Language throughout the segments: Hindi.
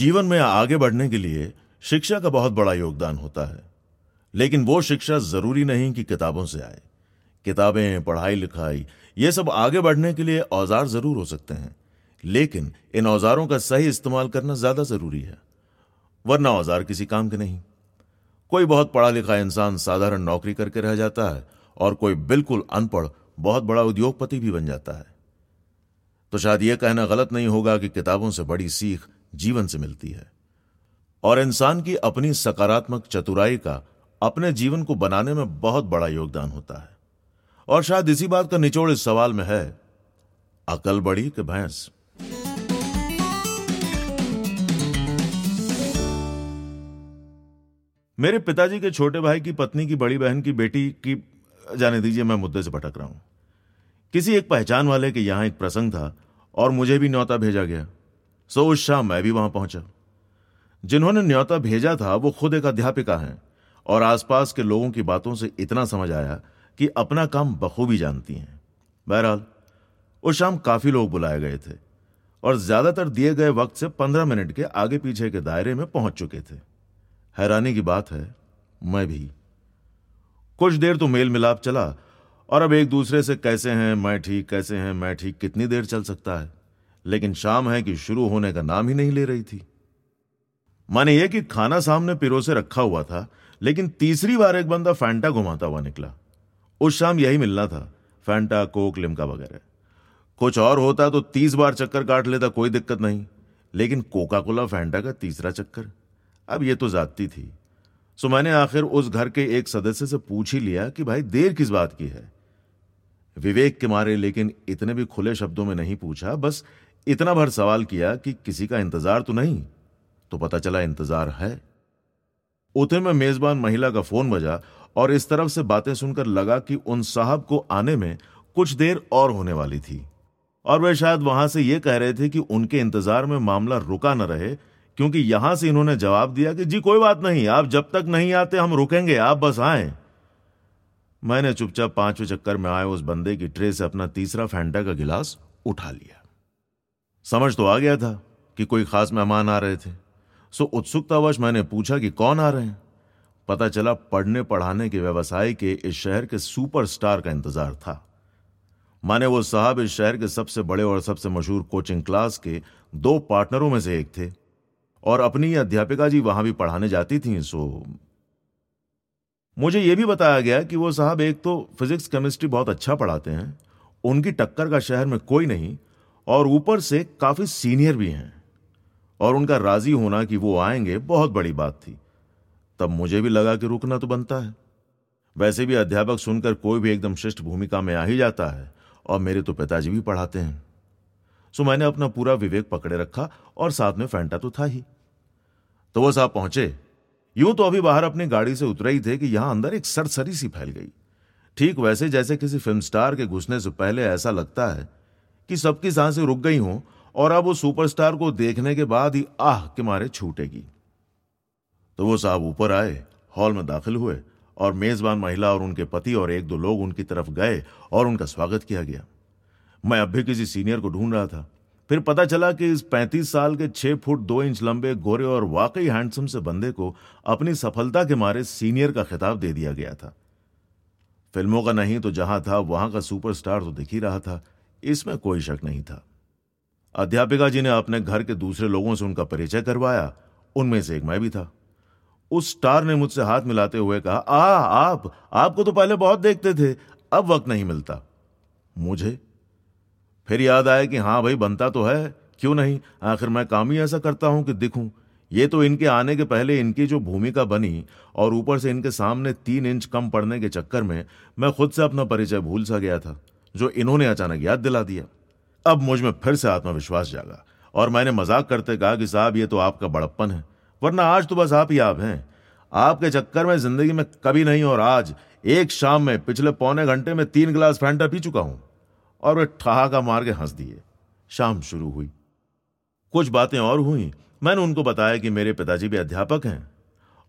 जीवन में आगे बढ़ने के लिए शिक्षा का बहुत बड़ा योगदान होता है। लेकिन वो शिक्षा ज़रूरी नहीं कि किताबों से आए। किताबें, पढ़ाई, लिखाई, ये सब आगे बढ़ने के लिए औज़ार ज़रूर हो सकते हैं। लेकिन इन औजारों का सही इस्तेमाल करना ज़्यादा ज़रूरी है। वरना औज़ार किसी काम के नहीं। कोई बहुत पढ़ा लिखा इंसान साधारण नौकरी करके रह जाता है और कोई बिल्कुल अनपढ़, बहुत बड़ा उद्योगपति भी बन जाता है। तो शायद यह कहना गलत नहीं होगा कि किताबों से बड़ी सीख जीवन से मिलती है। और इंसान की अपनी सकारात्मक चतुराई का अपने जीवन को बनाने में बहुत बड़ा योगदान होता है। और शायद इसी बात का निचोड़ इस सवाल में है, अकल बड़ी कि भैंस? मेरे पिताजी के छोटे भाई की पत्नी की बड़ी बहन की बेटी की, जाने दीजिए मैं मुद्दे से भटक रहा हूँ। किसी एक पहचान वाले के यहाँ एक प्रसंग था और मुझे भी न्योता भेजा गया। सो उस शाम मैं भी वहाँ पहुँचा। जिन्होंने न्योता भेजा था, वो खुद एक अध्यापिका हैं और आसपास के लोगों की बातों से इतना समझ आया कि अपना काम बखूबी जानती हैं। बहरहाल, उस शाम काफ़ी लोग बुलाए गए थे और ज़्यादातर दिए गए वक्त से पंद्रह मिनट के आगे पीछे के दायरे में पहुँच चुके थे। हैरानी की बात है, मैं भी। कुछ देर तो मेल मिलाप चला और अब एक दूसरे से कैसे हैं, मैं ठीक कैसे हैं, मैं ठीक कितनी देर चल सकता है? लेकिन शाम है कि शुरू होने का नाम ही नहीं ले रही थी। माने यह कि खाना सामने पिरो से रखा हुआ था, लेकिन तीसरी बार एक बंदा फैंटा घुमाता हुआ निकला। उस शाम यही मिलना था, फैंटा, कोक, लिमका वगैरह। कुछ और होता तो तीस बार चक्कर काट लेता, कोई दिक्कत नहीं। लेकिन कोका कोला फैंटा का तीसरा चक्कर। अब यह तो जाती थी। सो मैंने आखिर उस घर के एक सदस्य से पूछ ही लिया कि भाई, देर किस बात की है? विवेक के मारे लेकिन इतने भी खुले शब्दों में नहीं पूछा, बस इतना भर सवाल किया कि किसी का इंतज़ार तो नहीं तो पता चला इंतज़ार है। उतने में मेजबान महिला का फ़ोन बजा और इस तरफ़ से बातें सुनकर लगा कि उन साहब को आने में कुछ देर और होने वाली थी। और वे शायद वहाँ से यह कह रहे थे कि उनके इंतज़ार में मामला रुका न रहे, क्योंकि यहाँ से इन्होंने जवाब दिया कि, जी, कोई बात नहीं, आप जब तक नहीं आते, हम रुकेंगे, आप बस आए। मैंने चुपचाप पाँचवें चक्कर में आए उस बंदे की ट्रे से अपना तीसरा फैंटा का गिलास उठा लिया। समझ तो आ गया था कि कोई खास मेहमान आ रहे थे। सो उत्सुकतावश मैंने पूछा कि कौन आ रहे हैं? पता चला पढ़ने पढ़ाने के व्यवसाय के इस शहर के सुपरस्टार का इंतज़ार था। माने वो साहब इस शहर के सबसे बड़े और सबसे मशहूर कोचिंग क्लास के दो पार्टनरों में से एक थे। और अपनी अध्यापिका जी वहाँ भी पढ़ाने जाती थी, सो मुझे यह भी बताया गया कि वो साहब एक तो फिजिक्स, केमिस्ट्री बहुत अच्छा पढ़ाते हैं। उनकी टक्कर का शहर में कोई नहीं और ऊपर से काफ़ी सीनियर भी हैं। और उनका राज़ी होना कि वो आएँगे बहुत बड़ी बात थी। तब मुझे भी लगा कि रुकना तो बनता है। वैसे भी अध्यापक सुनकर कोई भी एकदम श्रेष्ठ भूमिका में आ ही जाता है और मेरे तो पिताजी भी पढ़ाते हैं। सो मैंने अपना पूरा विवेक पकड़े रखा और साथ में फैंटा तो था ही। तो वह साहब पहुँचे। यूँ तो अभी बाहर अपनी गाड़ी से उतरे ही थे कि यहाँ अंदर एक सरसरी सी फैल गई। ठीक वैसे जैसे किसी फ़िल्म स्टार के घुसने से पहले ऐसा लगता है कि सबकी साँसें रुक गई हों और अब वो सुपरस्टार को देखने के बाद ही आह, के मारे छूटेगी। तो वो साहब ऊपर आए, हॉल में दाखिल हुए और मेजबान महिला और उनके पति और एक दो लोग उनकी तरफ़ गए और उनका स्वागत किया गया। मैं अब भी किसी सीनियर को ढूंढ रहा था। फिर पता चला कि इस पैंतीस साल के छह फुट दो इंच लंबे, गोरे और वाकई हैंडसम से बंदे को अपनी सफलता के मारे सीनियर का खिताब दे दिया गया था। फ़िल्मों का नहीं तो जहाँ था, वहाँ का सुपरस्टार तो दिख ही रहा था। इसमें कोई शक नहीं था। अध्यापिका जी ने अपने घर के दूसरे लोगों से उनका परिचय करवाया। उनमें से एक मैं भी था। उस स्टार ने मुझसे हाथ मिलाते हुए कहा आ आप, आपको तो पहले बहुत देखते थे, अब वक्त नहीं मिलता। मुझे? फिर याद आया कि हाँ भाई, बनता तो है, क्यों नहीं? आखिर मैं काम ही ऐसा करता हूँ कि दिखूं। ये तो इनके आने के पहले इनकी जो भूमिका बनी और ऊपर से इनके सामने तीन इंच कम पड़ने के चक्कर में मैं खुद से अपना परिचय भूल सा गया था। जो इन्होंने अचानक याद दिला दिया। अब मुझमें फिर से आत्मविश्वास जागा और मैंने मज़ाक करते कहा कि साहब, ये तो आपका बड़प्पन है, वरना आज तो बस आप ही आप हैं। आपके चक्कर में ज़िंदगी में कभी नहीं और आज एक शाम में पिछले पौने घंटे में तीन गिलास फैंटा पी चुका हूँ और वे ठहाका मार के हंस दिए। शाम शुरू हुई। कुछ बातें और हुई। मैंने उनको बताया कि मेरे पिताजी भी अध्यापक हैं।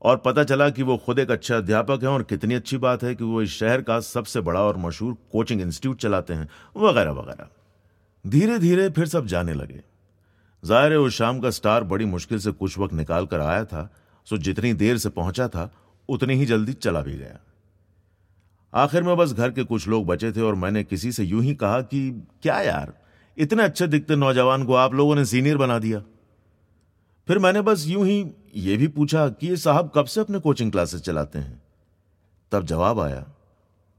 और पता चला कि वो खुद एक अच्छे अध्यापक हैं और कितनी अच्छी बात है कि वो इस शहर का सबसे बड़ा और मशहूर कोचिंग इंस्टीट्यूट चलाते हैं, वगैरह वगैरह। धीरे धीरे फिर सब जाने लगे। ज़ाहिर है, उस शाम का स्टार बड़ी मुश्किल से कुछ वक्त निकाल कर आया था, सो जितनी देर से पहुँचा था, उतनी ही जल्दी चला भी गया। आखिर में बस घर के कुछ लोग बचे थे और मैंने किसी से यूँ ही कहा कि, क्या यार, इतने अच्छे दिखते नौजवान को आप लोगों ने सीनियर बना दिया? फिर मैंने बस यूँ ही यह भी पूछा कि ये साहब कब से अपने कोचिंग क्लासेस चलाते हैं? तब जवाब आया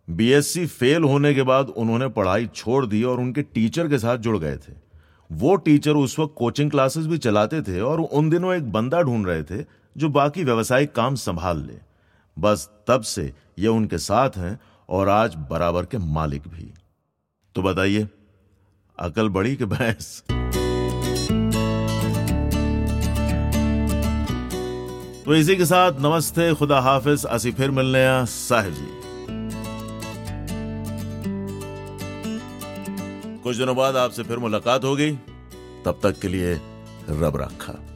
बीएससी फेल होने के बाद उन्होंने पढ़ाई छोड़ दी और उनके टीचर के साथ जुड़ गए थे। वो टीचर उस वक्त कोचिंग क्लासेस भी चलाते थे और उन दिनों एक बंदा ढूंढ रहे थे जो बाकी व्यवसायिक काम संभाल ले। बस तब से ये उनके साथ हैं और आज बराबर के मालिक भी। तो बताइए, अकल बड़ी कि भैंस तो इसी के साथ नमस्ते, खुदा हाफिज। असी फिर मिलने साहिब जी। कुछ दिनों बाद आपसे फिर मुलाकात होगी। तब तक के लिए रब रखा।